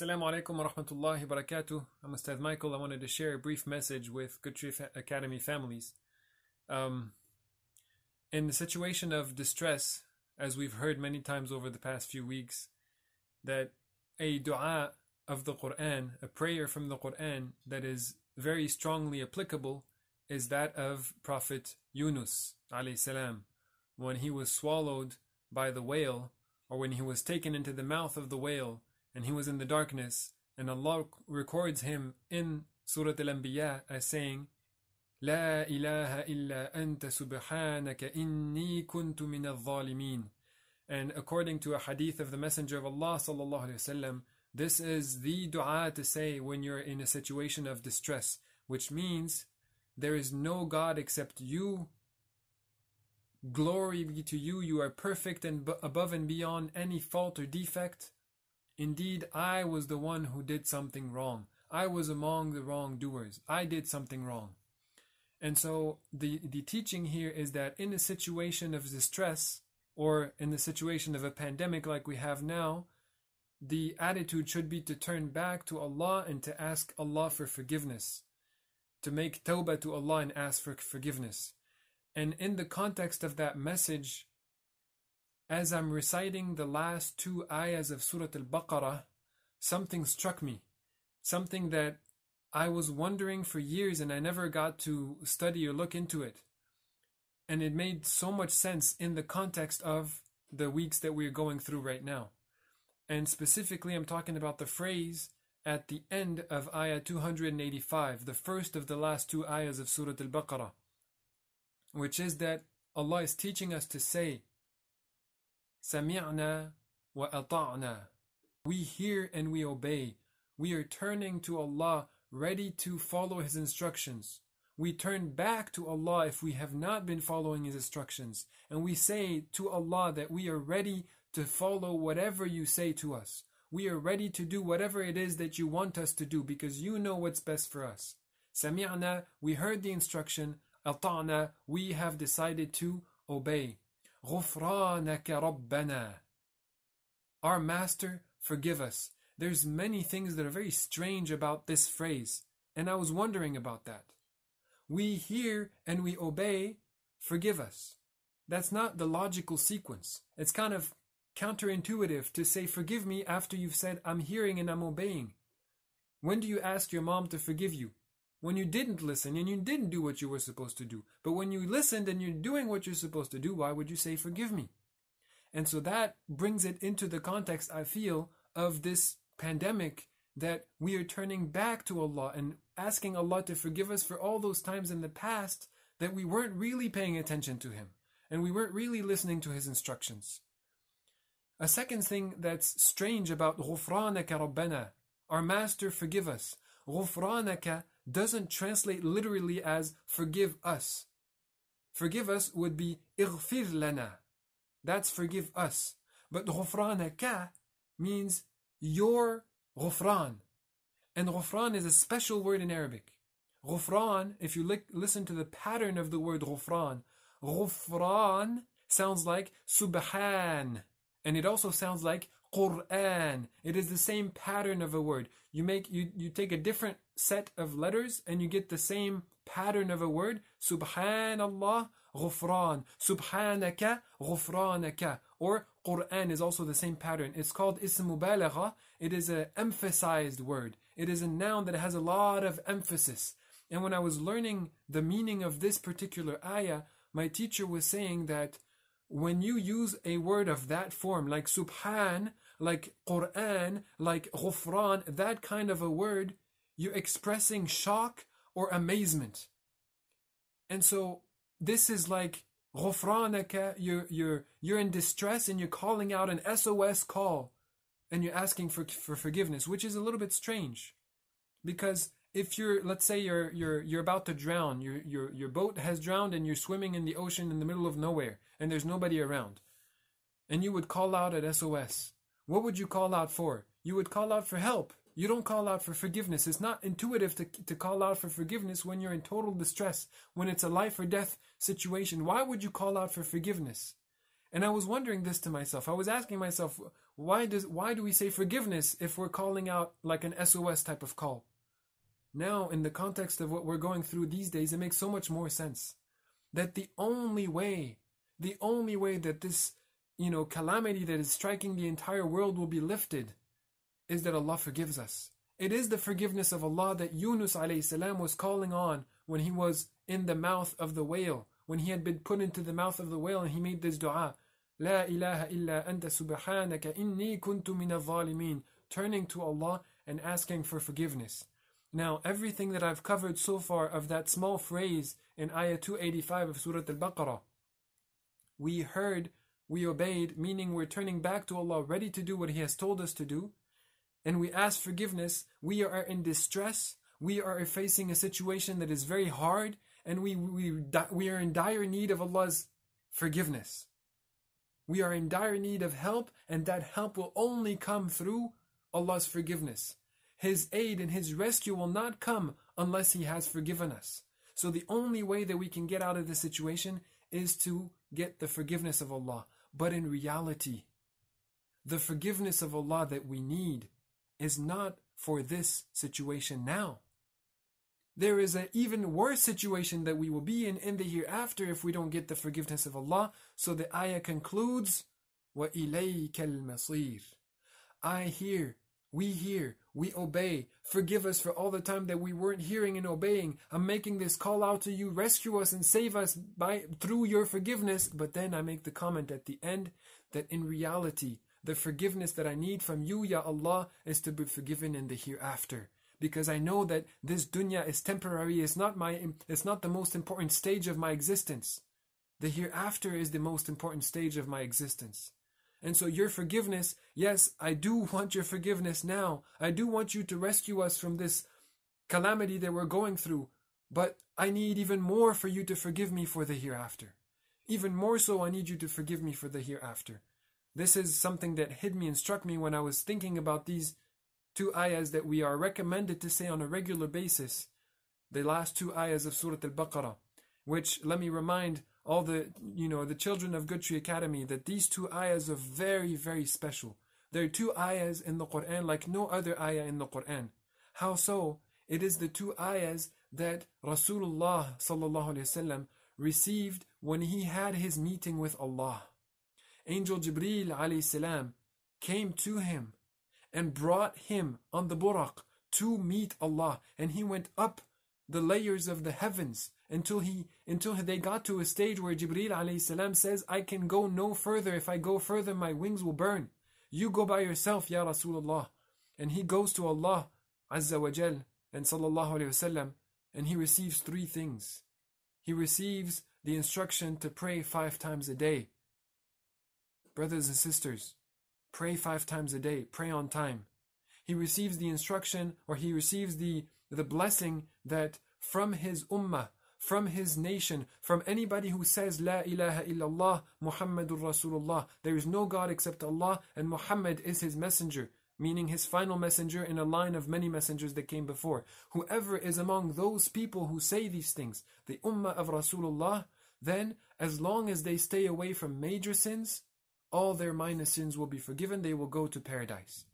Assalamu alaikum wa rahmatullahi wa barakatuh. I'm Ustad Michael. I wanted to share a brief message with Tree Academy families. Um, in the situation of distress, as we've heard many times over the past few weeks, that a dua of the Quran, a prayer from the Quran that is very strongly applicable, is that of Prophet Yunus salam, when he was swallowed by the whale, or when he was taken into the mouth of the whale, and he was in the darkness, and Allah records him in Surah Al-Anbiya as saying, لا إله إلا أنت سبحانك إني كنت من الظالمين. And according to a hadith of the Messenger of Allah sallallahu alaihi wasallam, this is the dua to say when you're in a situation of distress, which means there is no God except you. Glory be to you, you are perfect and b- above and beyond any fault or defect. Indeed, I was the one who did something wrong. I was among the wrongdoers. I did something wrong. And so the, the teaching here is that in a situation of distress, or in the situation of a pandemic like we have now, the attitude should be to turn back to Allah and to ask Allah for forgiveness, to make tawbah to Allah and ask for forgiveness. And in the context of that message, as I'm reciting the last two ayahs of Surah Al Baqarah, something struck me, something that I was wondering for years and I never got to study or look into it. And it made so much sense in the context of the weeks that we're going through right now. And specifically, I'm talking about the phrase at the end of ayah 285, the first of the last two ayahs of Surah Al Baqarah, which is that Allah is teaching us to say, We hear and we obey. We are turning to Allah ready to follow His instructions. We turn back to Allah if we have not been following His instructions. And we say to Allah that we are ready to follow whatever you say to us. We are ready to do whatever it is that you want us to do because you know what's best for us. We heard the instruction. Ata'na, we have decided to obey. غفرانك ربنا. Our Master, forgive us. There's many things that are very strange about this phrase, and I was wondering about that. We hear and we obey, forgive us. That's not the logical sequence. It's kind of counterintuitive to say forgive me after you've said I'm hearing and I'm obeying. When do you ask your mom to forgive you? When you didn't listen and you didn't do what you were supposed to do. But when you listened and you're doing what you're supposed to do, why would you say forgive me? And so that brings it into the context, I feel, of this pandemic that we are turning back to Allah and asking Allah to forgive us for all those times in the past that we weren't really paying attention to Him and we weren't really listening to His instructions. A second thing that's strange about غفرانك ربنا, our Master forgive us. غفرانك doesn't translate literally as forgive us. Forgive us would be اغفر لنا. That's forgive us. But غفرانك means your غفران. And غفران is a special word in Arabic. غفران, if you li- listen to the pattern of the word غفران, غفران sounds like subhan. And it also sounds like Quran. It is the same pattern of a word. You make you, you take a different set of letters and you get the same pattern of a word. Subhanallah, ghufran. Subhanaka, ghufranaka. Or Quran is also the same pattern. It's called ismubalagha. It is an emphasized word. It is a noun that has a lot of emphasis. And when I was learning the meaning of this particular ayah, my teacher was saying that when you use a word of that form, like subhan, like Quran, like ghufran, that kind of a word, you're expressing shock or amazement. And so this is like you're, you're, you're in distress and you're calling out an SOS call and you're asking for, for forgiveness, which is a little bit strange. Because if you're let's say you're you're you're about to drown your your your boat has drowned and you're swimming in the ocean in the middle of nowhere and there's nobody around and you would call out at SOS what would you call out for you would call out for help you don't call out for forgiveness it's not intuitive to to call out for forgiveness when you're in total distress when it's a life or death situation why would you call out for forgiveness And I was wondering this to myself. I was asking myself, why does why do we say forgiveness if we're calling out like an SOS type of call? Now, in the context of what we're going through these days, it makes so much more sense. That the only way, the only way that this, you know, calamity that is striking the entire world will be lifted is that Allah forgives us. It is the forgiveness of Allah that Yunus salam was calling on when he was in the mouth of the whale, when he had been put into the mouth of the whale and he made this dua, La ilaha illa anta subhanaka inni kuntu minadh-dhalimin, turning to Allah and asking for forgiveness. Now, everything that I've covered so far of that small phrase in Ayah 285 of Surah Al-Baqarah, we heard, we obeyed, meaning we're turning back to Allah, ready to do what He has told us to do, and we ask forgiveness, we are in distress, we are facing a situation that is very hard, and we, we, we are in dire need of Allah's forgiveness. We are in dire need of help, and that help will only come through Allah's forgiveness. His aid and His rescue will not come unless He has forgiven us. So the only way that we can get out of this situation is to get the forgiveness of Allah. But in reality, the forgiveness of Allah that we need is not for this situation now. There is an even worse situation that we will be in in the hereafter if we don't get the forgiveness of Allah. So the ayah concludes, وَإِلَيْكَ الْمَصِيرُ I hear, we hear, we obey. Forgive us for all the time that we weren't hearing and obeying. I'm making this call out to you. Rescue us and save us by through your forgiveness. But then I make the comment at the end that in reality, the forgiveness that I need from you, Ya Allah, is to be forgiven in the hereafter. Because I know that this dunya is temporary, it's not my it's not the most important stage of my existence. The hereafter is the most important stage of my existence. And so your forgiveness, yes, I do want your forgiveness now. I do want you to rescue us from this calamity that we're going through. But I need even more for you to forgive me for the hereafter. Even more so, I need you to forgive me for the hereafter. This is something that hit me and struck me when I was thinking about these two ayahs that we are recommended to say on a regular basis. The last two ayahs of Surah Al-Baqarah, which let me remind all the you know the children of Good Tree Academy that these two ayahs are very very special. There are two ayahs in the Quran like no other ayah in the Quran. How so? It is the two ayahs that Rasulullah sallallahu received when he had his meeting with Allah. Angel Jibril alayhi salam came to him and brought him on the buraq to meet Allah. And he went up the layers of the heavens until he until they got to a stage where Jibril alayhi salam says I can go no further. If I go further my wings will burn. You go by yourself ya Rasulullah. And he goes to Allah azza wa jal and sallallahu alayhi wasallam and he receives three things. He receives the instruction to pray 5 times a day Brothers and sisters, pray five times a day, pray on time. He receives the instruction or he receives the, the blessing that from his ummah, from his nation, from anybody who says La ilaha illallah Muhammadur Rasulullah, there is no God except Allah and Muhammad is his messenger, meaning his final messenger in a line of many messengers that came before. Whoever is among those people who say these things, the ummah of Rasulullah, then as long as they stay away from major sins, all their minor sins will be forgiven, they will go to paradise.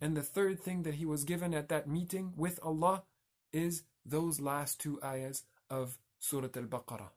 And the third thing that he was given at that meeting with Allah is those last two ayahs of Surah Al-Baqarah.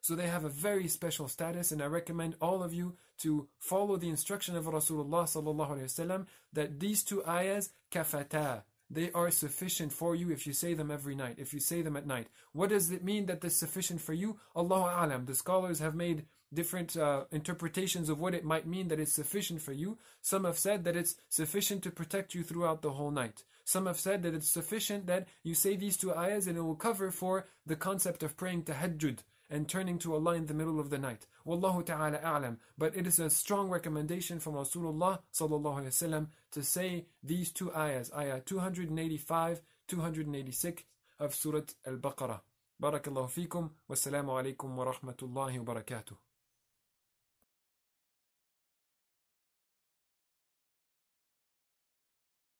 So they have a very special status, and I recommend all of you to follow the instruction of Rasulullah that these two ayahs kafata, they are sufficient for you if you say them every night, if you say them at night. What does it mean that this sufficient for you? Allahu alam. The scholars have made different uh, interpretations of what it might mean that it's sufficient for you. Some have said that it's sufficient to protect you throughout the whole night. Some have said that it's sufficient that you say these two ayahs and it will cover for the concept of praying tahajjud and turning to Allah in the middle of the night. Wallahu ta'ala a'lam. But it is a strong recommendation from Rasulullah sallallahu alayhi wasallam to say these two ayahs, ayah 285, 286 of Surah Al-Baqarah. بارك الله فيكم والسلام عليكم ورحمة الله وبركاته